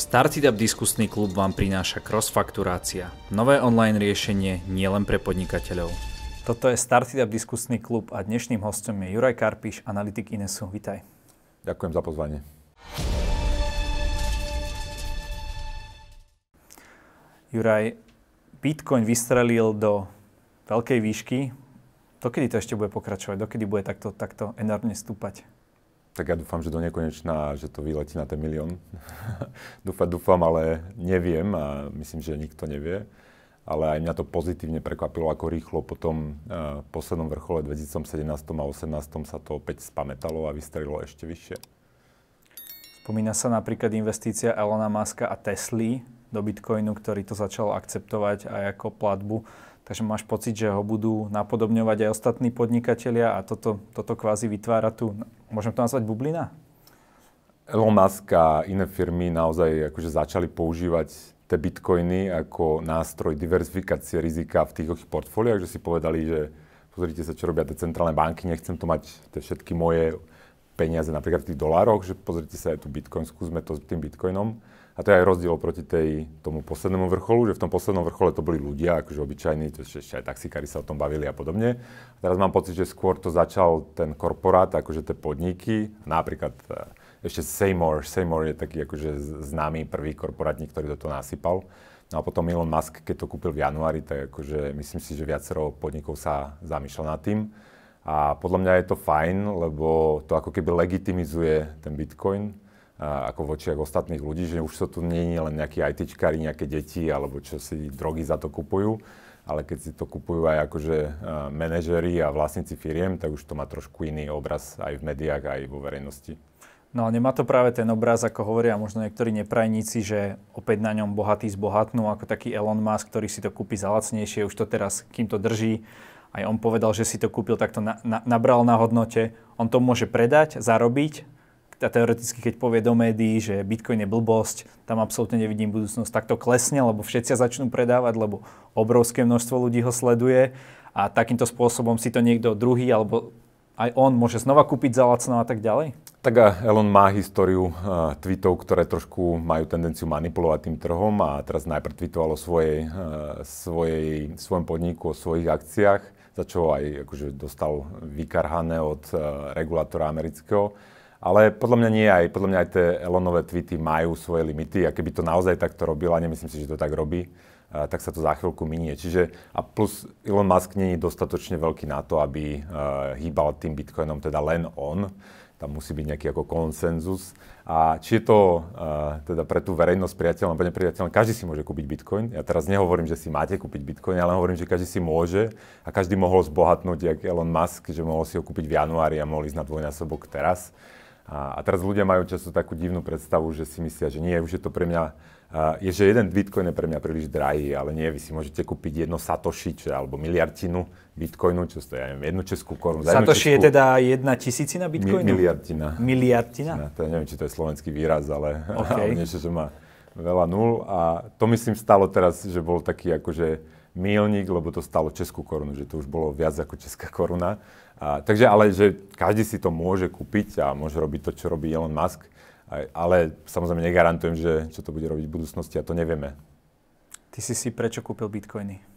Startup diskusný klub vám prináša Crossfakturácia, nové online riešenie nielen pre podnikateľov. Toto je Startup diskusný klub a dnešným hostom je Juraj Karpiš, analytik Inesu. Vitaj. Ďakujem za pozvanie. Juraj, Bitcoin vystrelil do veľkej výšky. Dokedy to ešte bude pokračovať? Dokedy bude takto, takto enormne stúpať? Tak ja dúfam, že do nekonečná, že to vyletí na ten milión. dúfam, dúfam, ale neviem a myslím, že nikto nevie. Ale aj mňa to pozitívne prekvapilo, ako rýchlo po tom uh, poslednom vrchole 2017 a 2018 sa to opäť spametalo a vystrelilo ešte vyššie. Spomína sa napríklad investícia Elona Muska a Tesly do Bitcoinu, ktorý to začal akceptovať aj ako platbu. Takže máš pocit, že ho budú napodobňovať aj ostatní podnikatelia a toto, toto kvázi vytvára tu, môžem to nazvať bublina? Elon Musk a iné firmy naozaj akože začali používať tie bitcoiny ako nástroj diversifikácie rizika v tých ich portfóliách, že si povedali, že pozrite sa, čo robia tie centrálne banky, nechcem to mať tie všetky moje peniaze napríklad v tých dolároch, že pozrite sa aj tu bitcoin, skúsme to s tým bitcoinom. A to je aj rozdiel proti tej, tomu poslednému vrcholu, že v tom poslednom vrchole to boli ľudia, akože obyčajní, to ešte aj taxikári sa o tom bavili a podobne. A teraz mám pocit, že skôr to začal ten korporát, akože tie podniky, napríklad e, ešte Seymour, Seymour je taký akože známy prvý korporátnik, ktorý do toho nasypal. No a potom Elon Musk, keď to kúpil v januári, tak akože myslím si, že viacero podnikov sa zamýšľa nad tým. A podľa mňa je to fajn, lebo to ako keby legitimizuje ten Bitcoin ako v ostatných ľudí, že už to tu nie je len nejakí ITčkári, nejaké deti alebo čo si drogy za to kupujú, ale keď si to kupujú aj akože manažeri a vlastníci firiem, tak už to má trošku iný obraz aj v médiách, aj vo verejnosti. No ale nemá to práve ten obraz, ako hovoria možno niektorí neprajníci, že opäť na ňom bohatí zbohatnú, ako taký Elon Musk, ktorý si to kúpi za lacnejšie, už to teraz, kým to drží, aj on povedal, že si to kúpil, tak to na, na, nabral na hodnote. On to môže predať, zarobiť a teoreticky, keď povie do médií, že Bitcoin je blbosť, tam absolútne nevidím budúcnosť, tak to klesne, lebo všetci začnú predávať, lebo obrovské množstvo ľudí ho sleduje a takýmto spôsobom si to niekto druhý alebo aj on môže znova kúpiť za lacno a tak ďalej? Tak Elon má históriu uh, tweetov, ktoré trošku majú tendenciu manipulovať tým trhom a teraz najprv tweetoval o svojej, uh, svojej, svojom podniku, o svojich akciách, za čo aj akože dostal vykarhané od uh, regulátora amerického. Ale podľa mňa nie aj, podľa mňa aj tie Elonové tweety majú svoje limity a keby to naozaj takto a nemyslím si, že to tak robí, tak sa to za chvíľku minie. Čiže a plus Elon Musk je dostatočne veľký na to, aby hýbal tým bitcoinom teda len on. Tam musí byť nejaký ako konsenzus. A či je to uh, teda pre tú verejnosť priateľ alebo nepriateľ, každý si môže kúpiť bitcoin. Ja teraz nehovorím, že si máte kúpiť bitcoin, ale hovorím, že každý si môže a každý mohol zbohatnúť, jak Elon Musk, že mohol si ho kúpiť v januári a mohol ísť na dvojnásobok teraz. A, a teraz ľudia majú často takú divnú predstavu, že si myslia, že nie, už je to pre mňa, uh, je, že jeden bitcoin je pre mňa príliš drahý, ale nie, vy si môžete kúpiť jedno satoshi, čo, alebo miliardinu bitcoinu, čo stojí, ja neviem, jednu českú korunu. Satoshi je teda jedna tisícina bitcoinu? Mi, miliardina. Miliardina? To neviem, či to je slovenský výraz, ale, okay. ale niečo, čo má veľa nul. A to myslím stalo teraz, že bol taký akože milník, lebo to stalo českú korunu, že to už bolo viac ako česká koruna. A, takže ale, že každý si to môže kúpiť a môže robiť to, čo robí Elon Musk, aj, ale samozrejme negarantujem, že čo to bude robiť v budúcnosti a to nevieme. Ty si si prečo kúpil bitcoiny?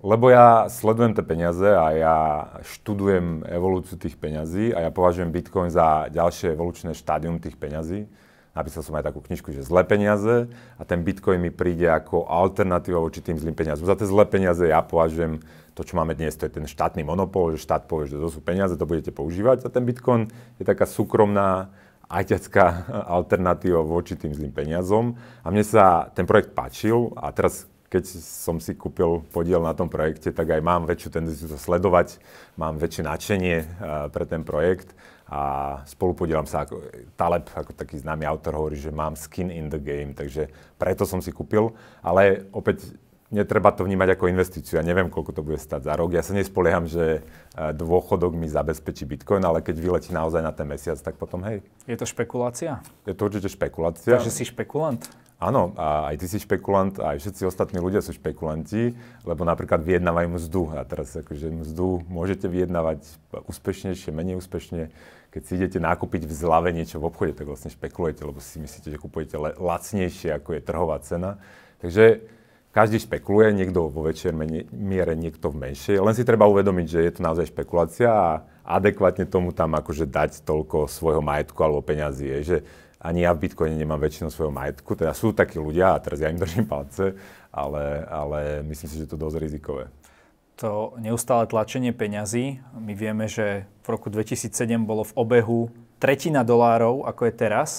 Lebo ja sledujem tie peniaze a ja študujem evolúciu tých peňazí a ja považujem Bitcoin za ďalšie evolučné štádium tých peňazí. Napísal som aj takú knižku, že zlé peniaze a ten Bitcoin mi príde ako alternatíva voči tým zlým peniazom. Za tie zlé peniaze ja považujem to, čo máme dnes, to je ten štátny monopol, že štát povie, že to sú peniaze, to budete používať. A ten Bitcoin je taká súkromná, ajťacká alternatíva voči tým zlým peniazom. A mne sa ten projekt páčil a teraz keď som si kúpil podiel na tom projekte, tak aj mám väčšiu tendenciu to sledovať, mám väčšie nadšenie uh, pre ten projekt a spolupodielam sa, ako Taleb, ako taký známy autor hovorí, že mám skin in the game, takže preto som si kúpil, ale opäť netreba to vnímať ako investíciu. Ja neviem, koľko to bude stať za rok. Ja sa nespolieham, že e, dôchodok mi zabezpečí Bitcoin, ale keď vyletí naozaj na ten mesiac, tak potom hej. Je to špekulácia? Je to určite špekulácia. Takže si špekulant? Áno, a aj ty si špekulant, aj všetci ostatní ľudia sú špekulanti, lebo napríklad vyjednávajú mzdu. A teraz akože mzdu môžete vyjednávať úspešnejšie, menej úspešne. Keď si idete nakúpiť v zlave niečo v obchode, tak vlastne špekulujete, lebo si myslíte, že kupujete lacnejšie, ako je trhová cena. Takže každý špekuluje, niekto vo väčšej miere, niekto v menšej. Len si treba uvedomiť, že je to naozaj špekulácia a adekvátne tomu tam akože dať toľko svojho majetku alebo peňazí. Je, že ani ja v Bitcoine nemám väčšinu svojho majetku, teda sú takí ľudia a teraz ja im držím palce, ale, ale myslím si, že to je dosť rizikové. To neustále tlačenie peňazí, my vieme, že v roku 2007 bolo v obehu tretina dolárov, ako je teraz,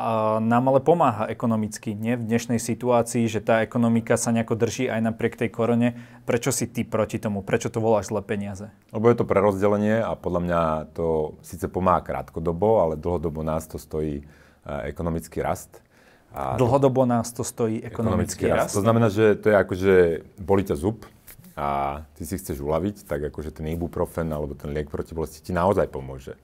a nám ale pomáha ekonomicky, nie? V dnešnej situácii, že tá ekonomika sa nejako drží aj napriek tej korone. Prečo si ty proti tomu? Prečo to voláš zle peniaze? Lebo je to prerozdelenie a podľa mňa to síce pomáha krátkodobo, ale dlhodobo nás to stojí uh, ekonomický rast. A dlhodobo nás to stojí ekonomický, ekonomický rast. rast. To znamená, že to je ako, že bolí ťa zub a ty si chceš uľaviť, tak akože ten ibuprofen alebo ten liek proti bolesti ti naozaj pomôže.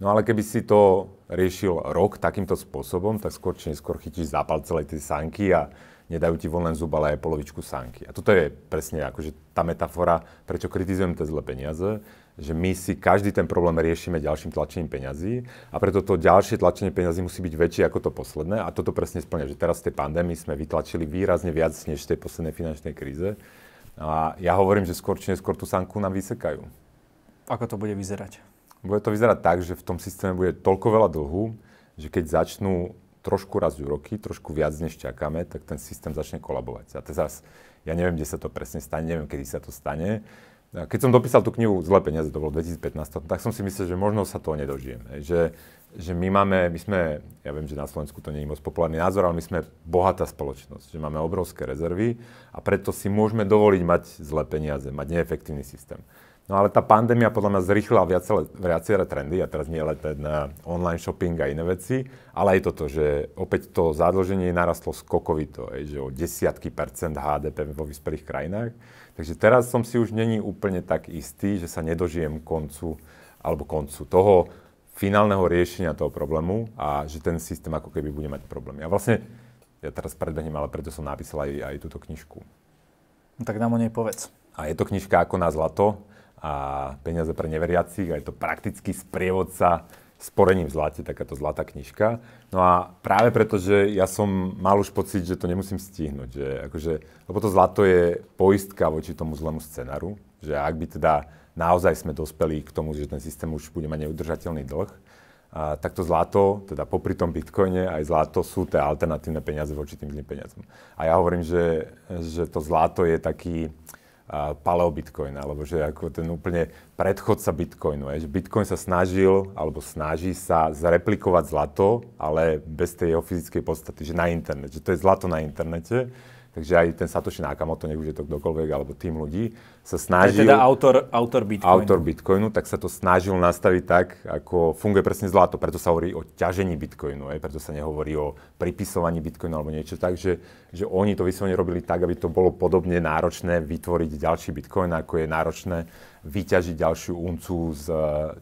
No ale keby si to riešil rok takýmto spôsobom, tak skôr či neskôr chytíš zápal celej tej sanky a nedajú ti voľný zub, ale aj polovičku sanky. A toto je presne akože tá metafora, prečo kritizujem tie zlé peniaze, že my si každý ten problém riešime ďalším tlačením peňazí a preto to ďalšie tlačenie peňazí musí byť väčšie ako to posledné a toto presne splňa, že teraz v tej pandémii sme vytlačili výrazne viac než tej poslednej finančnej kríze. A ja hovorím, že skôr či neskôr tú sanku nám vysekajú. Ako to bude vyzerať? Bude to vyzerať tak, že v tom systéme bude toľko veľa dlhu, že keď začnú trošku raz úroky, trošku viac než čakáme, tak ten systém začne kolabovať. A teraz, ja neviem, kde sa to presne stane, neviem, kedy sa to stane. Keď som dopísal tú knihu Zlé peniaze, to bolo 2015, tak som si myslel, že možno sa toho nedožijem. Že, že my máme, my sme, ja viem, že na Slovensku to nie je moc populárny názor, ale my sme bohatá spoločnosť, že máme obrovské rezervy a preto si môžeme dovoliť mať zlé peniaze, mať neefektívny systém. No ale tá pandémia podľa mňa zrychlila viaceré trendy a teraz nie len ten uh, online shopping a iné veci, ale aj toto, že opäť to zadlženie narastlo skokovito, aj, že o desiatky percent HDP vo vyspelých krajinách. Takže teraz som si už není úplne tak istý, že sa nedožijem koncu alebo koncu toho finálneho riešenia toho problému a že ten systém ako keby bude mať problémy. A vlastne, ja teraz predbehnem, ale preto som napísal aj, aj túto knižku. No, tak nám o nej povedz. A je to knižka ako na zlato a peniaze pre neveriacich a je to praktický sprievodca sporením v zlate, takáto zlatá knižka. No a práve preto, že ja som mal už pocit, že to nemusím stihnúť, že akože, lebo to zlato je poistka voči tomu zlému scenáru, že ak by teda naozaj sme dospeli k tomu, že ten systém už bude mať neudržateľný dlh, a, tak to zlato, teda popri tom bitcoine, aj zlato sú tie alternatívne peniaze voči tým peniazom. A ja hovorím, že, že to zlato je taký, paleo Bitcoin, alebo že ako ten úplne predchodca Bitcoinu. Je, že Bitcoin sa snažil, alebo snaží sa zreplikovať zlato, ale bez tej jeho fyzickej podstaty, že na internet, že to je zlato na internete Takže aj ten Satoshi Nakamoto, nech už je to kdokoľvek, alebo tým ľudí, sa snažil... Je teda autor, autor Bitcoinu. Autor Bitcoinu, tak sa to snažil nastaviť tak, ako funguje presne zlato. Preto sa hovorí o ťažení Bitcoinu, aj preto sa nehovorí o pripisovaní Bitcoinu alebo niečo tak, že, že oni to vyslovene robili tak, aby to bolo podobne náročné vytvoriť ďalší Bitcoin, ako je náročné vyťažiť ďalšiu uncu z eh,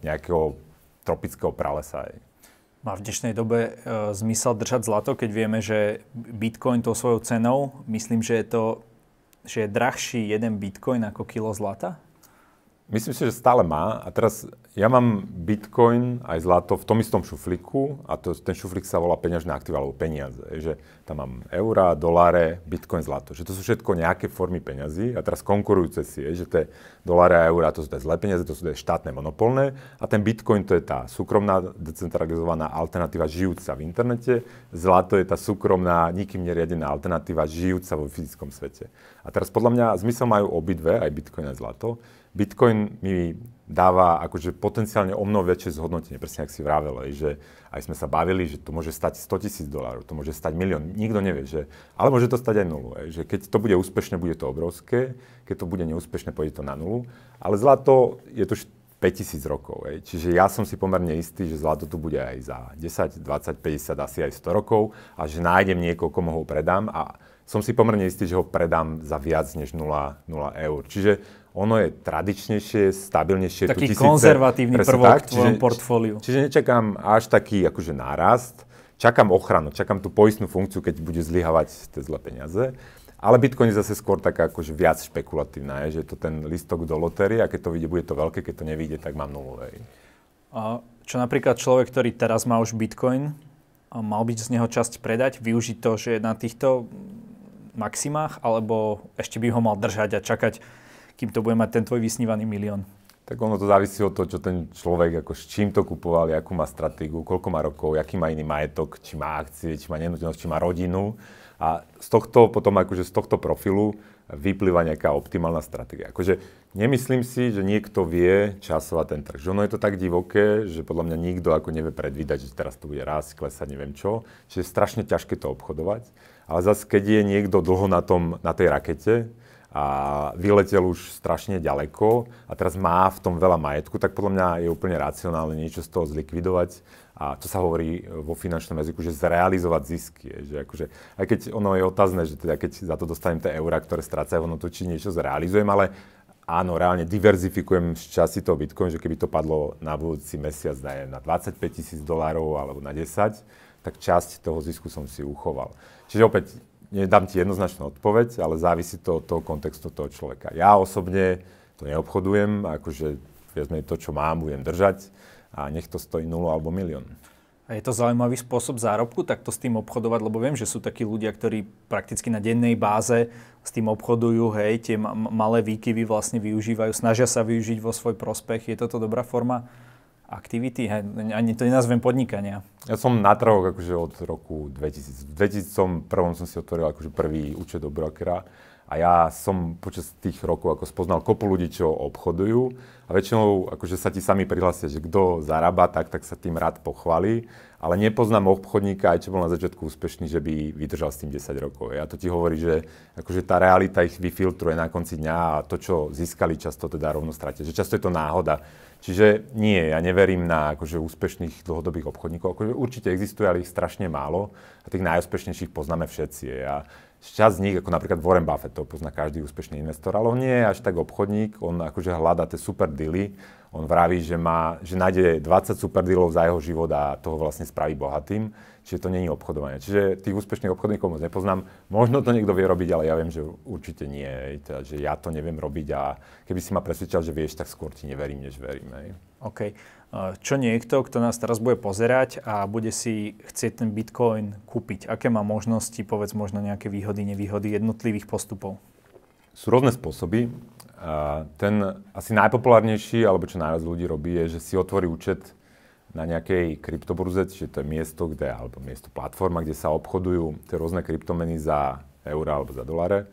nejakého tropického pralesa. Aj. Má v dnešnej dobe e, zmysel držať zlato, keď vieme, že bitcoin tou svojou cenou, myslím, že je to že je drahší jeden bitcoin ako kilo zlata? Myslím si, že stále má. A teraz ja mám bitcoin aj zlato v tom istom šuflíku a to, ten šuflík sa volá peňažné aktíva alebo peniaze. Že tam mám eurá, doláre, bitcoin, zlato. Že to sú všetko nejaké formy peňazí a teraz konkurujúce si, je, že tie doláre a eurá to sú tie zlé peniaze, to sú tie štátne monopolné a ten bitcoin to je tá súkromná decentralizovaná alternatíva žijúca v internete. Zlato je tá súkromná, nikým neriadená alternatíva žijúca vo fyzickom svete. A teraz podľa mňa zmysel majú obidve, aj bitcoin aj zlato. Bitcoin mi dáva akože potenciálne o mnoho väčšie zhodnotenie, presne ak si vravel, že aj sme sa bavili, že to môže stať 100 tisíc dolárov, to môže stať milión, nikto nevie, že, ale môže to stať aj nulu, že keď to bude úspešné, bude to obrovské, keď to bude neúspešné, pôjde to na nulu, ale zlato je to 5000 rokov. Ej. Čiže ja som si pomerne istý, že zlato tu bude aj za 10, 20, 50, asi aj 100 rokov a že nájdem niekoho, komu ho predám a som si pomerne istý, že ho predám za viac než 0, 0 eur. Čiže ono je tradičnejšie, stabilnejšie. Taký tu tisíce, konzervatívny prvok tak, v tvojom čiže, portfóliu. Čiže nečakám až taký akože nárast. čakám ochranu, čakám tú poistnú funkciu, keď bude zlyhavať tie zlé peniaze. Ale Bitcoin je zase skôr taká akože viac špekulatívna, je, že je to ten listok do lotérie a keď to vyjde, bude to veľké, keď to nevyjde, tak mám nulu. A čo napríklad človek, ktorý teraz má už Bitcoin, mal byť z neho časť predať, využiť to, že je na týchto maximách, alebo ešte by ho mal držať a čakať, kým to bude mať ten tvoj vysnívaný milión? Tak ono to závisí od toho, čo ten človek, ako s čím to kupoval, akú má stratégiu, koľko má rokov, aký má iný majetok, či má akcie, či má nenútenosť, či má rodinu. A z tohto potom akože z tohto profilu vyplýva nejaká optimálna stratégia. Akože nemyslím si, že niekto vie časovať ten trh. Že ono je to tak divoké, že podľa mňa nikto ako nevie predvídať, že teraz to bude rásť, klesať, neviem čo. Čiže je strašne ťažké to obchodovať. Ale zase, keď je niekto dlho na, tom, na tej rakete, a vyletel už strašne ďaleko a teraz má v tom veľa majetku, tak podľa mňa je úplne racionálne niečo z toho zlikvidovať a to sa hovorí vo finančnom jazyku, že zrealizovať zisky. Že akože, aj keď ono je otázne, že teda keď za to dostanem tie eurá, ktoré strácajú hodnotu, či niečo zrealizujem, ale áno, reálne diverzifikujem z časti toho Bitcoin, že keby to padlo na budúci mesiac na 25 tisíc dolárov alebo na 10, tak časť toho zisku som si uchoval. Čiže opäť nedám ti jednoznačnú odpoveď, ale závisí to od toho kontextu toho človeka. Ja osobne to neobchodujem, akože vieme to, čo mám, budem držať a nech to stojí 0 alebo milión. A je to zaujímavý spôsob zárobku, takto s tým obchodovať, lebo viem, že sú takí ľudia, ktorí prakticky na dennej báze s tým obchodujú, hej, tie malé výkyvy vlastne využívajú, snažia sa využiť vo svoj prospech. Je toto dobrá forma aktivity, ani to nenazvem podnikania. Ja som na trhoch akože od roku 2000. V 2000 som, prvom som si otvoril akože prvý účet do brokera a ja som počas tých rokov ako spoznal kopu ľudí, čo obchodujú a väčšinou akože sa ti sami prihlásia, že kto zarába, tak, tak sa tým rád pochváli, ale nepoznám obchodníka, aj čo bol na začiatku úspešný, že by vydržal s tým 10 rokov. Ja to ti hovorí, že akože tá realita ich vyfiltruje na konci dňa a to, čo získali, často teda rovno stratia. Že často je to náhoda. Čiže nie, ja neverím na akože, úspešných dlhodobých obchodníkov. Akože, určite existuje, ale ich strašne málo. A tých najúspešnejších poznáme všetci. A časť z nich, ako napríklad Warren Buffett, to pozná každý úspešný investor, ale on nie je až tak obchodník, on akože hľadá tie super dealy. On vraví, že, má, že nájde 20 super dealov za jeho život a toho vlastne spraví bohatým. Čiže to není obchodovanie. Čiže tých úspešných obchodníkov moc nepoznám. Možno to niekto vie robiť, ale ja viem, že určite nie. Teda, že ja to neviem robiť a keby si ma presvedčal, že vieš, tak skôr ti neverím, než verím. Hej. OK. Čo niekto, kto nás teraz bude pozerať a bude si chcieť ten Bitcoin kúpiť, aké má možnosti, povedz možno nejaké výhody, nevýhody jednotlivých postupov? Sú rôzne spôsoby. Ten asi najpopulárnejší, alebo čo najviac ľudí robí, je, že si otvorí účet na nejakej kryptoburze, čiže to je miesto, kde, alebo miesto platforma, kde sa obchodujú tie rôzne kryptomeny za eurá alebo za doláre.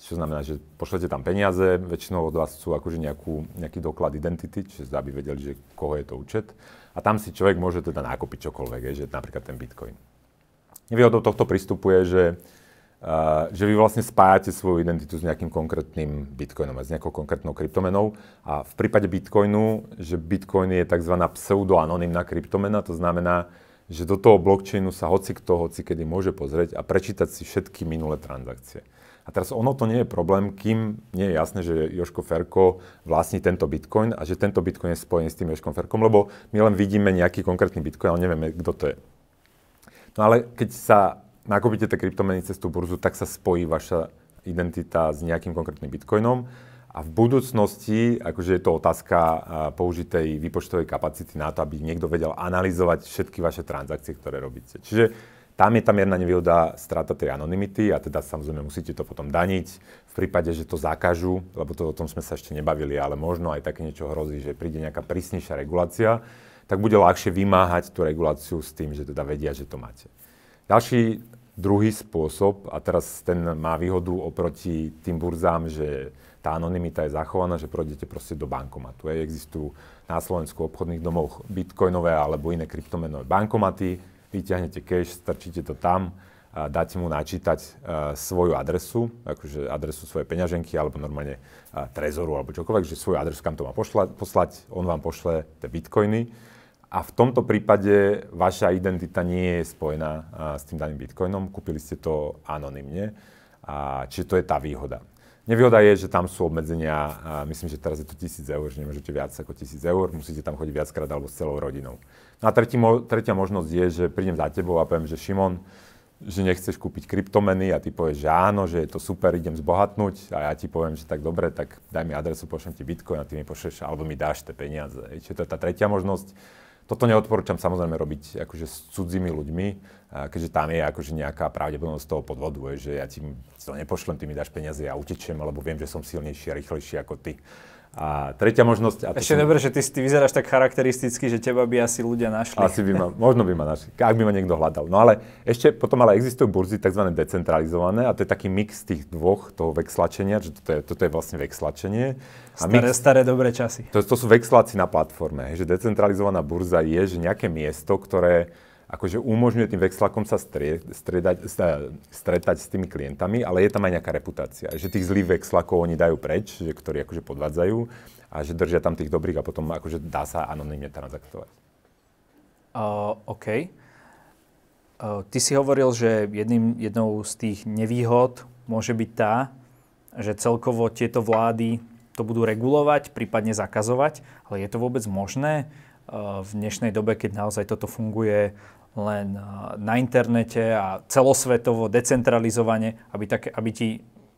Čo znamená, že pošlete tam peniaze, väčšinou od vás chcú akože nejakú, nejaký doklad identity, čiže aby vedeli, že koho je to účet. A tam si človek môže teda nákupiť čokoľvek, je, že napríklad ten bitcoin. Nevýhodou tohto prístupu je, že že vy vlastne spájate svoju identitu s nejakým konkrétnym bitcoinom a s nejakou konkrétnou kryptomenou. A v prípade bitcoinu, že bitcoin je tzv. pseudoanonymná kryptomena, to znamená, že do toho blockchainu sa hoci kto, hoci kedy môže pozrieť a prečítať si všetky minulé transakcie. A teraz ono to nie je problém, kým nie je jasné, že Joško Ferko vlastní tento bitcoin a že tento bitcoin je spojený s tým Joškom Ferkom, lebo my len vidíme nejaký konkrétny bitcoin, ale nevieme, kto to je. No ale keď sa nakúpite tie kryptomeny cez tú burzu, tak sa spojí vaša identita s nejakým konkrétnym bitcoinom. A v budúcnosti, akože je to otázka použitej výpočtovej kapacity na to, aby niekto vedel analyzovať všetky vaše transakcie, ktoré robíte. Čiže tam je tam jedna nevýhoda strata tej anonymity a teda samozrejme musíte to potom daniť v prípade, že to zakážu, lebo to, o tom sme sa ešte nebavili, ale možno aj také niečo hrozí, že príde nejaká prísnejšia regulácia, tak bude ľahšie vymáhať tú reguláciu s tým, že teda vedia, že to máte. Ďalší druhý spôsob, a teraz ten má výhodu oproti tým burzám, že tá anonimita je zachovaná, že pôjdete proste do bankomatu. Ej, existujú na Slovensku obchodných domoch bitcoinové alebo iné kryptomenové bankomaty, vyťahnete cash, strčíte to tam, a dáte mu načítať uh, svoju adresu, akože adresu svojej peňaženky alebo normálne uh, trezoru alebo čokoľvek, že svoju adresu, kam to má pošla, poslať, on vám pošle tie bitcoiny a v tomto prípade vaša identita nie je spojená s tým daným bitcoinom, kúpili ste to anonymne, čiže to je tá výhoda. Nevýhoda je, že tam sú obmedzenia, myslím, že teraz je to 1000 eur, že nemôžete viac ako 1000 eur, musíte tam chodiť viackrát alebo s celou rodinou. No a tretí, tretia možnosť je, že prídem za tebou a poviem, že Šimon, že nechceš kúpiť kryptomeny a ty povieš, že áno, že je to super, idem zbohatnúť a ja ti poviem, že tak dobre, tak daj mi adresu, pošlem ti bitcoin a ty mi pošleš, alebo mi dáš tie peniaze. Čiže to je tá tretia možnosť. Toto neodporúčam samozrejme robiť akože s cudzími ľuďmi, keďže tam je akože nejaká pravdepodobnosť toho podvodu, že ja ti to nepošlem, ty mi dáš peniaze, ja utečiem, lebo viem, že som silnejší a rýchlejší ako ty. A tretia možnosť... A Ešte som... dobre, že ty, ty vyzeráš tak charakteristicky, že teba by asi ľudia našli. Asi by ma, možno by ma našli, ak by ma niekto hľadal. No ale ešte potom ale existujú burzy tzv. decentralizované a to je taký mix tých dvoch, toho vexlačenia, že toto je, toto je vlastne vexlačenie. A staré, mix, staré dobré časy. To, to sú vexláci na platforme, že decentralizovaná burza je, že nejaké miesto, ktoré akože umožňuje tým vexlakom sa stredať, stretať s tými klientami, ale je tam aj nejaká reputácia, že tých zlých vexlakov oni dajú preč, že, ktorí akože podvádzajú a že držia tam tých dobrých a potom akože dá sa anonymne transaktovať. Uh, OK. Uh, ty si hovoril, že jedným, jednou z tých nevýhod môže byť tá, že celkovo tieto vlády to budú regulovať, prípadne zakazovať, ale je to vôbec možné v dnešnej dobe, keď naozaj toto funguje len na internete a celosvetovo, decentralizovane, aby, také, aby ti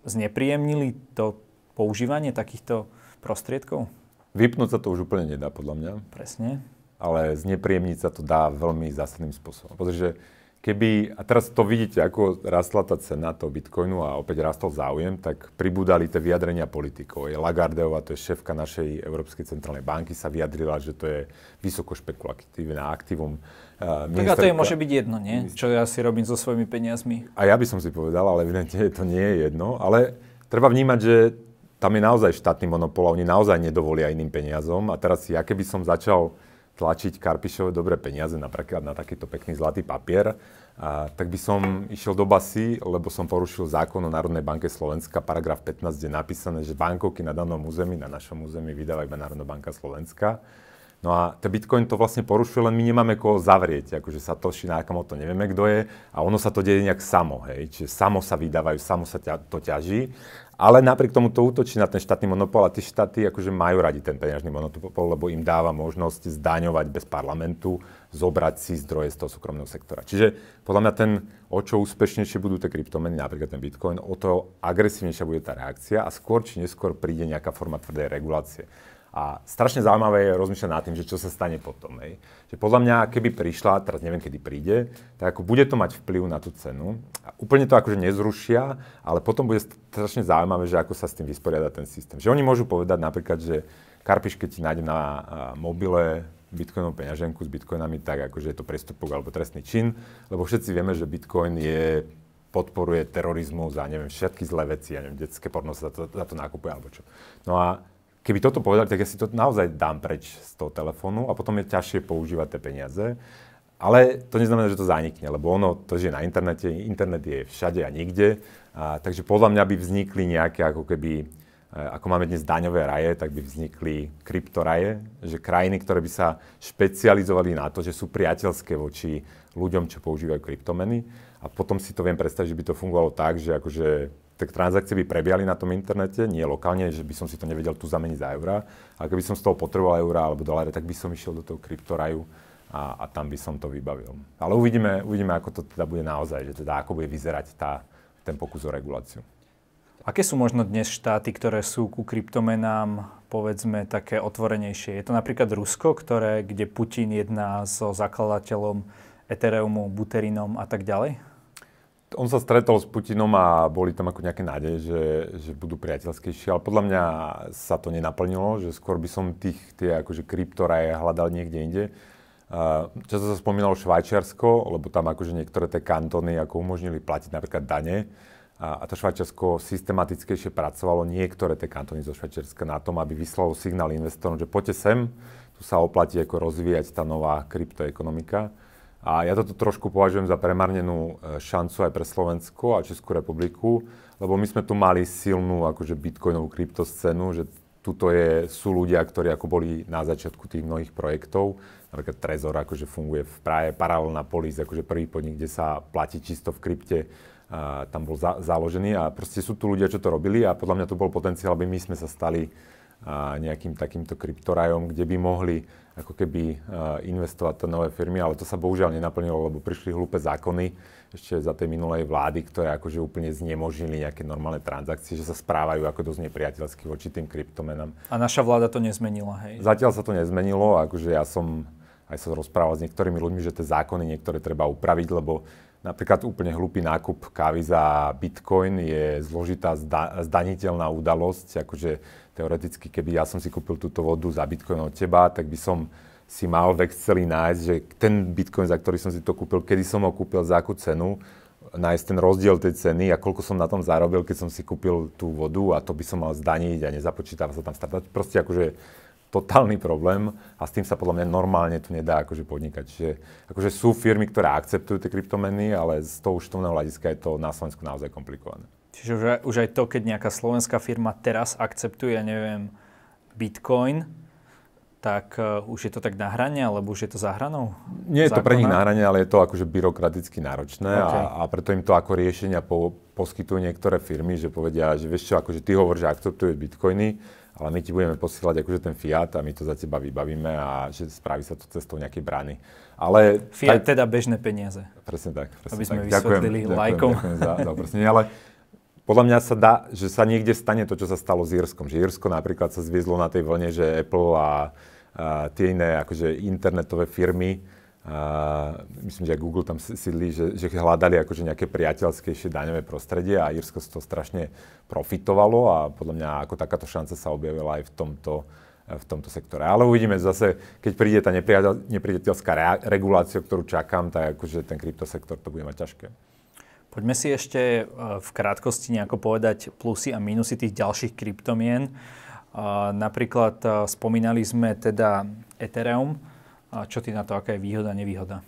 znepríjemnili to používanie takýchto prostriedkov? Vypnúť sa to už úplne nedá, podľa mňa. Presne. Ale znepríjemniť sa to dá veľmi zásadným spôsobom. Pretože keby, a teraz to vidíte, ako rastla tá cena toho bitcoinu a opäť rastol záujem, tak pribúdali tie vyjadrenia politikov. Je Lagardeová, to je šéfka našej Európskej centrálnej banky, sa vyjadrila, že to je vysoko špekulatívne aktívum. Tak a to je môže byť jedno, nie? Čo ja si robím so svojimi peniazmi. A ja by som si povedal, ale evidentne to nie je jedno. Ale treba vnímať, že tam je naozaj štátny monopol a oni naozaj nedovolia iným peniazom. A teraz ja keby som začal tlačiť Karpišové dobré peniaze, napríklad na takýto pekný zlatý papier, a, tak by som išiel do basy, lebo som porušil zákon o Národnej banke Slovenska, paragraf 15, kde je napísané, že bankovky na danom území, na našom území vydáva iba Národná banka Slovenska. No a ten Bitcoin to vlastne porušuje, len my nemáme koho zavrieť, akože sa to Nakamo to nevieme, kto je a ono sa to deje nejak samo, hej, čiže samo sa vydávajú, samo sa ťa, to ťaží ale napriek tomu to útočí na ten štátny monopol a tie štáty akože majú radi ten peňažný monopol, lebo im dáva možnosť zdaňovať bez parlamentu, zobrať si zdroje z toho súkromného sektora. Čiže podľa mňa ten, o čo úspešnejšie budú tie kryptomeny, napríklad ten Bitcoin, o to agresívnejšia bude tá reakcia a skôr či neskôr príde nejaká forma tvrdej regulácie. A strašne zaujímavé je rozmýšľať nad tým, že čo sa stane potom. Hej. Že podľa mňa, keby prišla, teraz neviem, kedy príde, tak ako bude to mať vplyv na tú cenu. A úplne to akože nezrušia, ale potom bude strašne zaujímavé, že ako sa s tým vysporiada ten systém. Že oni môžu povedať napríklad, že Karpiš, keď ti nájde na mobile bitcoinovú peňaženku s bitcoinami, tak akože je to prestupok alebo trestný čin, lebo všetci vieme, že bitcoin je podporuje terorizmus a neviem, všetky zlé veci, ja neviem, detské porno sa za to, za to nákupuje alebo čo. No a keby toto povedali, tak ja si to naozaj dám preč z toho telefónu a potom je ťažšie používať tie peniaze. Ale to neznamená, že to zanikne, lebo ono, to je na internete, internet je všade a nikde. A, takže podľa mňa by vznikli nejaké ako keby, e, ako máme dnes daňové raje, tak by vznikli kryptoraje, že krajiny, ktoré by sa špecializovali na to, že sú priateľské voči ľuďom, čo používajú kryptomeny. A potom si to viem predstaviť, že by to fungovalo tak, že akože tak transakcie by prebiehali na tom internete, nie lokálne, že by som si to nevedel tu zameniť za eurá. A keby som z toho potreboval eurá alebo doláre, tak by som išiel do toho kryptoraju a, a tam by som to vybavil. Ale uvidíme, uvidíme, ako to teda bude naozaj, že teda ako bude vyzerať tá, ten pokus o reguláciu. Aké sú možno dnes štáty, ktoré sú ku kryptomenám, povedzme, také otvorenejšie? Je to napríklad Rusko, ktoré, kde Putin jedná so zakladateľom Ethereumu, Buterinom a tak ďalej? On sa stretol s Putinom a boli tam ako nejaké nádeje, že, že budú priateľskejšie, ale podľa mňa sa to nenaplnilo, že skôr by som tých, tie akože kryptoraje hľadal niekde inde. Uh, často sa spomínalo Švajčiarsko, lebo tam akože niektoré tie kantóny ako umožnili platiť napríklad dane a, a to Švajčiarsko systematickejšie pracovalo niektoré tie kantóny zo Švajčiarska na tom, aby vyslalo signál investorom, že poďte sem, tu sa oplatí ako rozvíjať tá nová kryptoekonomika. A ja toto trošku považujem za premarnenú e, šancu aj pre Slovensko a Českú republiku, lebo my sme tu mali silnú akože bitcoinovú kryptoscénu, že tuto je, sú ľudia, ktorí ako boli na začiatku tých mnohých projektov. Napríklad Trezor akože funguje v Prahe, Paralelná Polis, akože prvý podnik, kde sa platí čisto v krypte, a tam bol za, založený a proste sú tu ľudia, čo to robili a podľa mňa to bol potenciál, aby my sme sa stali nejakým takýmto kryptorajom, kde by mohli ako keby investovať to nové firmy, ale to sa bohužiaľ nenaplnilo, lebo prišli hlúpe zákony ešte za tej minulej vlády, ktoré akože úplne znemožnili nejaké normálne transakcie, že sa správajú ako dosť nepriateľsky voči tým kryptomenám. A naša vláda to nezmenila, hej? Zatiaľ sa to nezmenilo, akože ja som aj sa rozprával s niektorými ľuďmi, že tie zákony niektoré treba upraviť, lebo Napríklad úplne hlupý nákup kávy za bitcoin je zložitá zda- zdaniteľná udalosť. Akože teoreticky, keby ja som si kúpil túto vodu za bitcoin od teba, tak by som si mal v Exceli nájsť, že ten bitcoin, za ktorý som si to kúpil, kedy som ho kúpil, za akú cenu, nájsť ten rozdiel tej ceny a koľko som na tom zarobil, keď som si kúpil tú vodu a to by som mal zdaniť a nezapočítava sa tam startať. Proste akože totálny problém a s tým sa podľa mňa normálne tu nedá akože podnikať. Čiže akože sú firmy, ktoré akceptujú tie kryptomeny, ale z toho účtovného hľadiska je to na Slovensku naozaj komplikované. Čiže už aj, už aj to, keď nejaká slovenská firma teraz akceptuje, neviem, Bitcoin, tak uh, už je to tak na hrane, alebo už je to za hranou? Nie je to pre nich na hrane, ale je to akože byrokraticky náročné okay. a, a preto im to ako riešenia po, poskytujú niektoré firmy, že povedia, že vieš čo, akože ty hovoríš, že akceptuješ bitcoiny, ale my ti budeme posielať akože ten Fiat a my to za teba vybavíme a že spraví sa to cestou nejakej brány. Ale Fiat taj... teda bežné peniaze. Presne tak. Presne aby sme tak. vysvetlili ďakujem, lajkom. Ďakujem, ďakujem za, za upresnenie, ale podľa mňa sa dá, že sa niekde stane to, čo sa stalo s Írskom. Že Írsko napríklad sa zviezlo na tej vlne, že Apple a, a tie iné akože internetové firmy a myslím, že aj Google tam sídli, že, že hľadali akože nejaké priateľskejšie daňové prostredie a Írsko to strašne profitovalo a podľa mňa ako takáto šanca sa objavila aj v tomto, v tomto sektore. Ale uvidíme zase, keď príde tá nepriateľ, nepriateľská re, regulácia, ktorú čakám, tak akože ten kryptosektor to bude mať ťažké. Poďme si ešte e, v krátkosti nejako povedať plusy a minusy tých ďalších kryptomien. Napríklad e, spomínali sme teda Ethereum, a čo ty na to, aká je výhoda, nevýhoda?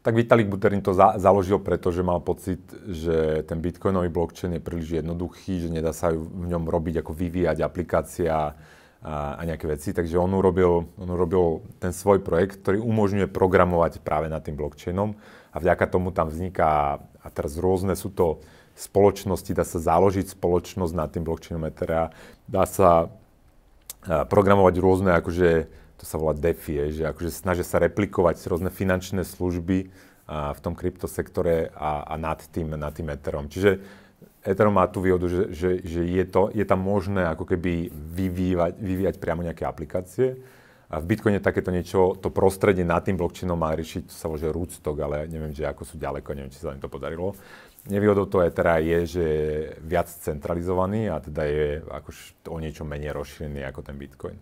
Tak Vitalik Buterin to za, založil, pretože mal pocit, že ten bitcoinový blockchain je príliš jednoduchý, že nedá sa v ňom robiť, ako vyvíjať aplikácia a, a nejaké veci. Takže on urobil, on urobil ten svoj projekt, ktorý umožňuje programovať práve nad tým blockchainom a vďaka tomu tam vzniká, a teraz rôzne sú to spoločnosti, dá sa založiť spoločnosť nad tým blockchainom Etherea, dá sa programovať rôzne akože to sa volá DeFi, že akože snažia sa replikovať rôzne finančné služby a v tom kryptosektore a, a nad, tým, nad tým Etherom. Čiže Ethereum má tú výhodu, že, že, že je, to, je tam možné ako keby vyvíjať, vyvíjať priamo nejaké aplikácie. A v Bitcoine takéto niečo, to prostredie nad tým blockchainom má riešiť, to sa volá, rootstock, ale neviem, že ako sú ďaleko, neviem, či sa im to podarilo. Nevýhodou toho Ethera je, že je viac centralizovaný a teda je akož o niečo menej rozšírený ako ten Bitcoin.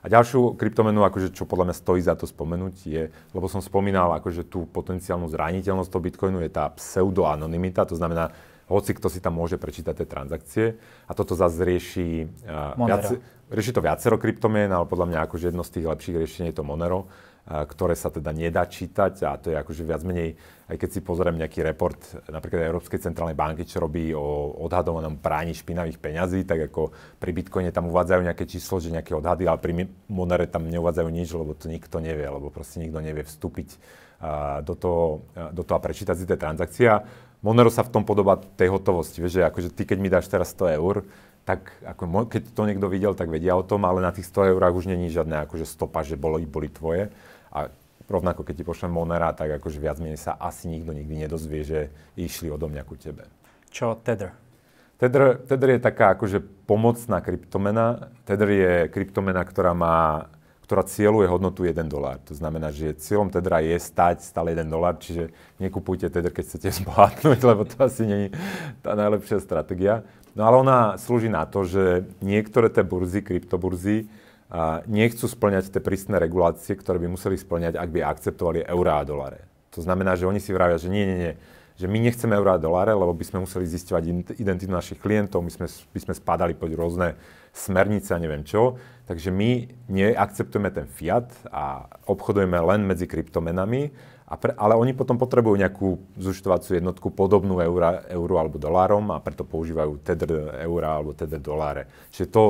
A ďalšiu kryptomenu, akože, čo podľa mňa stojí za to spomenúť, je, lebo som spomínal akože tú potenciálnu zraniteľnosť toho Bitcoinu, je tá pseudoanonymita, to znamená, hoci kto si tam môže prečítať tie transakcie. A toto zase rieši, uh, viac, rieši to viacero kryptomien, ale podľa mňa akože jedno z tých lepších riešení je to Monero ktoré sa teda nedá čítať a to je akože viac menej, aj keď si pozriem nejaký report napríklad Európskej centrálnej banky, čo robí o odhadovanom práni špinavých peňazí, tak ako pri Bitcoine tam uvádzajú nejaké číslo, že nejaké odhady, ale pri Monere tam neuvádzajú nič, lebo to nikto nevie, lebo proste nikto nevie vstúpiť do toho, do toho a prečítať si tie transakcie. Monero sa v tom podobá tej hotovosti, vieš, že akože ty keď mi dáš teraz 100 eur, tak ako, keď to niekto videl, tak vedia o tom, ale na tých 100 eurách už není žiadne akože stopa, že boli, boli tvoje. A rovnako, keď ti pošlem Monera, tak akože viac menej sa asi nikto nikdy nedozvie, že išli odo mňa ku tebe. Čo Tether? Tether, Tether je taká akože pomocná kryptomena. Tether je kryptomena, ktorá má ktorá cieľuje hodnotu 1 dolár. To znamená, že cieľom Tedra je stať stále 1 dolár, čiže nekupujte Tether, keď chcete zbohatnúť, lebo to asi nie je tá najlepšia stratégia. No ale ona slúži na to, že niektoré tie burzy, kryptoburzy, a nechcú splňať tie prísne regulácie, ktoré by museli splňať, ak by akceptovali eurá a doláre. To znamená, že oni si vravia, že nie, nie, nie, že my nechceme eurá a doláre, lebo by sme museli zisťovať identitu našich klientov, my sme, by sme spadali pod rôzne smernice a neviem čo. Takže my neakceptujeme ten fiat a obchodujeme len medzi kryptomenami, a pre, ale oni potom potrebujú nejakú zúčtovaciu jednotku podobnú euro alebo dolárom a preto používajú tether eura alebo tether doláre. Čiže to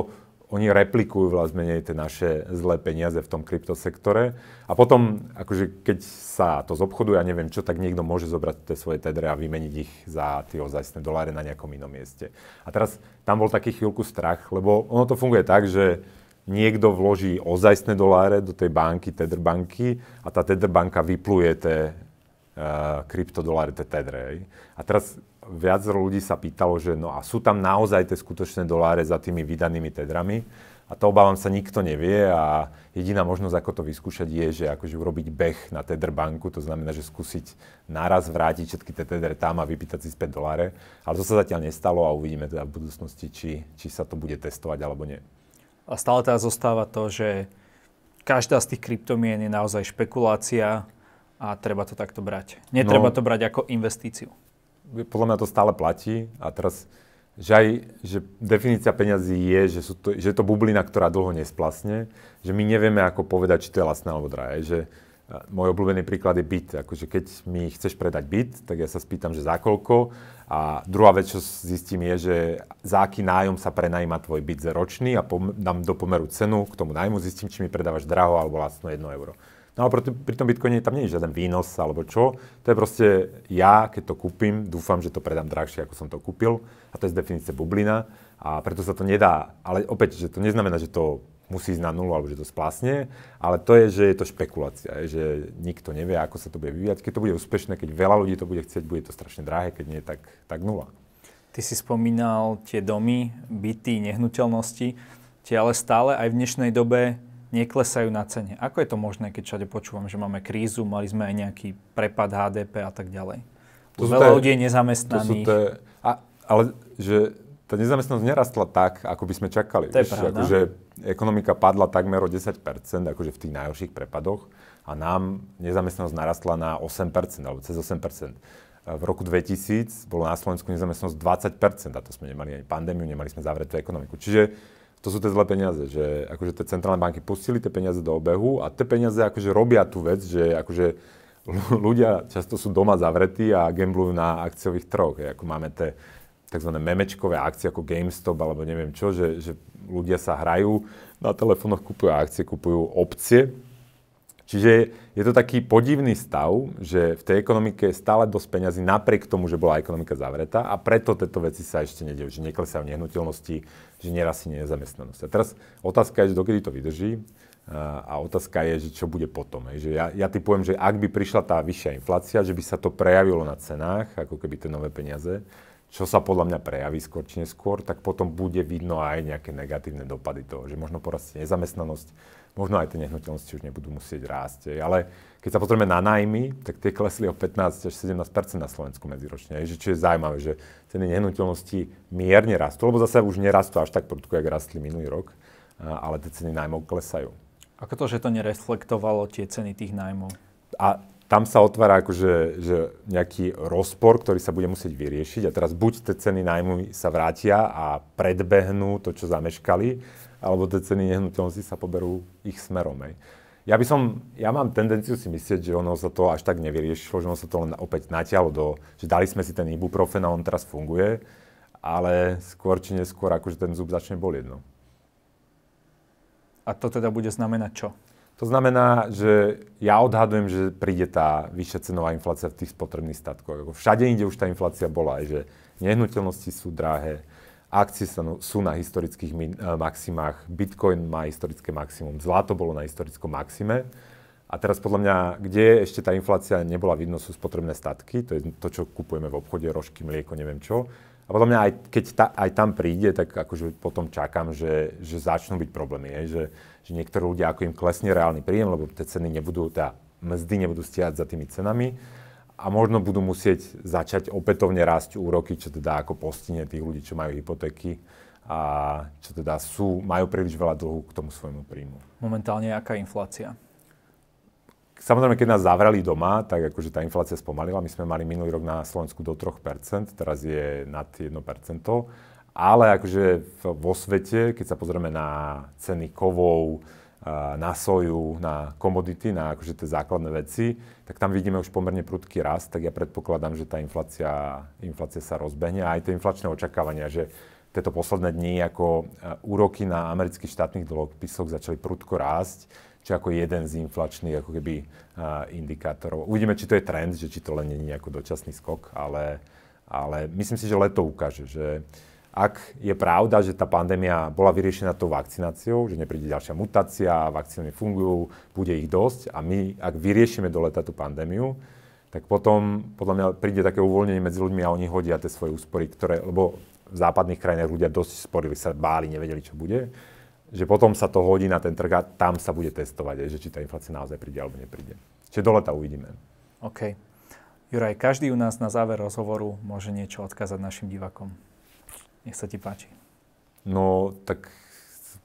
oni replikujú vlastne tie naše zlé peniaze v tom kryptosektore a potom, akože keď sa to zobchoduje a neviem čo, tak niekto môže zobrať tie svoje tedre a vymeniť ich za tie ozajstné doláre na nejakom inom mieste. A teraz tam bol taký chvíľku strach, lebo ono to funguje tak, že niekto vloží ozajstné doláre do tej banky, tedr banky a tá tedr banka vypluje tie uh, kryptodoláre, tie tedre. A teraz viac ľudí sa pýtalo, že no a sú tam naozaj tie skutočné doláre za tými vydanými tedrami. A to obávam sa nikto nevie a jediná možnosť, ako to vyskúšať, je, že akože urobiť beh na Tether banku, to znamená, že skúsiť naraz vrátiť všetky tie Tether tam a vypýtať si späť doláre. Ale to sa zatiaľ nestalo a uvidíme teda v budúcnosti, či, či sa to bude testovať alebo nie. A stále teda zostáva to, že každá z tých kryptomien je naozaj špekulácia a treba to takto brať. Netreba no, to brať ako investíciu podľa mňa to stále platí a teraz, že aj že definícia peňazí je, že, sú to, že je to bublina, ktorá dlho nesplasne, že my nevieme ako povedať, či to je lacné alebo drahé, že môj obľúbený príklad je byt. Akože keď mi chceš predať byt, tak ja sa spýtam, že za koľko. A druhá vec, čo zistím, je, že za aký nájom sa prenajíma tvoj byt ročný a pom- dám do pomeru cenu k tomu nájmu, zistím, či mi predávaš draho alebo lacno 1 euro. No ale pri tom Bitcoine tam nie je žiaden výnos alebo čo. To je proste ja, keď to kúpim, dúfam, že to predám drahšie, ako som to kúpil. A to je z definície bublina. A preto sa to nedá. Ale opäť, že to neznamená, že to musí ísť na nulu alebo že to splasne, ale to je, že je to špekulácia, že nikto nevie, ako sa to bude vyvíjať. Keď to bude úspešné, keď veľa ľudí to bude chcieť, bude to strašne drahé, keď nie, tak, tak nula. Ty si spomínal tie domy, byty, nehnuteľnosti, tie ale stále aj v dnešnej dobe neklesajú na cene. Ako je to možné, keď všade počúvam, že máme krízu, mali sme aj nejaký prepad HDP a tak ďalej? To Veľa ľudí je nezamestnaných. To a, ale že tá nezamestnanosť nerastla tak, ako by sme čakali. To pravda. Akože ekonomika padla takmer o 10%, akože v tých najhorších prepadoch a nám nezamestnanosť narastla na 8%, alebo cez 8%. V roku 2000 bolo na Slovensku nezamestnanosť 20% a to sme nemali ani pandémiu, nemali sme zavretú ekonomiku. Čiže to sú tie zlé peniaze, že akože tie centrálne banky pustili tie peniaze do obehu a tie peniaze akože robia tú vec, že akože ľudia často sú doma zavretí a gamblujú na akciových trhoch. Ako máme tie tzv. memečkové akcie ako GameStop alebo neviem čo, že, že ľudia sa hrajú na telefónoch, kupujú akcie, kupujú opcie Čiže je to taký podivný stav, že v tej ekonomike je stále dosť peňazí napriek tomu, že bola ekonomika zavretá a preto tieto veci sa ešte nedejú, že neklesajú nehnuteľnosti, že nerastie nezamestnanosť. A teraz otázka je, že dokedy to vydrží a otázka je, že čo bude potom. Že ja, ja typujem, že ak by prišla tá vyššia inflácia, že by sa to prejavilo na cenách, ako keby tie nové peniaze, čo sa podľa mňa prejaví skôr či neskôr, tak potom bude vidno aj nejaké negatívne dopady toho, že možno porastie nezamestnanosť, možno aj tie nehnuteľnosti už nebudú musieť rásť. Ale keď sa pozrieme na nájmy, tak tie klesli o 15 až 17% na Slovensku medziročne. Že, čo je zaujímavé, že ceny nehnuteľnosti mierne rastú, lebo zase už nerastú až tak prudko, jak rastli minulý rok, ale tie ceny nájmov klesajú. Ako to, že to nereflektovalo tie ceny tých nájmov? A tam sa otvára akože, že nejaký rozpor, ktorý sa bude musieť vyriešiť a teraz buď tie ceny nájmu sa vrátia a predbehnú to, čo zameškali, alebo tie ceny nehnuteľnosti sa poberú ich smerom. Hej. Ja by som, ja mám tendenciu si myslieť, že ono sa to až tak nevyriešilo, že ono sa to len opäť natiahlo do, že dali sme si ten ibuprofen a on teraz funguje, ale skôr či neskôr akože ten zub začne bolieť. No. A to teda bude znamenať čo? To znamená, že ja odhadujem, že príde tá vyššia cenová inflácia v tých spotrebných statkoch. Všade inde už tá inflácia bola, že nehnuteľnosti sú drahé, akcie sú na historických eh, maximách, Bitcoin má historické maximum, zlato bolo na historickom maxime. A teraz podľa mňa, kde ešte tá inflácia nebola vidno, sú spotrebné statky, to je to, čo kupujeme v obchode, rožky, mlieko, neviem čo. A podľa mňa, aj keď ta, aj tam príde, tak akože potom čakám, že, že začnú byť problémy. Je, že, že niektorí ľudia, ako im klesne reálny príjem, lebo tie ceny nebudú, tá mzdy nebudú stiať za tými cenami, a možno budú musieť začať opätovne rásť úroky, čo teda ako postihne tých ľudí, čo majú hypotéky a čo teda sú, majú príliš veľa dlhu k tomu svojmu príjmu. Momentálne aká inflácia? Samozrejme, keď nás zavreli doma, tak akože tá inflácia spomalila. My sme mali minulý rok na Slovensku do 3%, teraz je nad 1%. Ale akože vo svete, keď sa pozrieme na ceny kovov, na soju, na komodity, na akože tie základné veci, tak tam vidíme už pomerne prudký rast, tak ja predpokladám, že tá inflácia, inflácia sa rozbehne a aj tie inflačné očakávania, že tieto posledné dni, ako úroky na amerických štátnych dlhopisoch začali prudko rásť, čo ako jeden z inflačných ako keby uh, indikátorov. Uvidíme, či to je trend, že či to len nie je nejaký dočasný skok, ale, ale myslím si, že leto ukáže, že ak je pravda, že tá pandémia bola vyriešená tou vakcináciou, že nepríde ďalšia mutácia, vakcíny fungujú, bude ich dosť a my, ak vyriešime do leta tú pandémiu, tak potom podľa mňa príde také uvoľnenie medzi ľuďmi a oni hodia tie svoje úspory, ktoré, lebo v západných krajinách ľudia dosť sporili, sa báli, nevedeli, čo bude. Že potom sa to hodí na ten trh a tam sa bude testovať, že či tá inflácia naozaj príde alebo nepríde. Čiže do leta uvidíme. OK. Juraj, každý u nás na záver rozhovoru môže niečo odkázať našim divakom. Nech sa ti páči. No, tak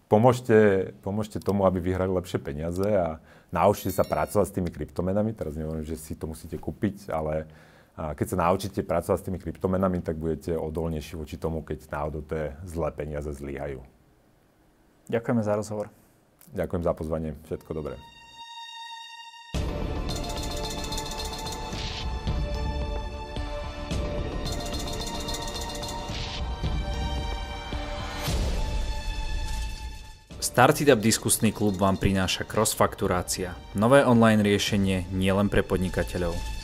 pomôžte, pomôžte tomu, aby vyhrali lepšie peniaze a naučte sa pracovať s tými kryptomenami. Teraz neviem, že si to musíte kúpiť, ale keď sa naučíte pracovať s tými kryptomenami, tak budete odolnejší voči tomu, keď náhodou tie zlé peniaze zlyhajú. Ďakujeme za rozhovor. Ďakujem za pozvanie. Všetko dobré. Startup diskusný klub vám prináša crossfakturácia, nové online riešenie nielen pre podnikateľov.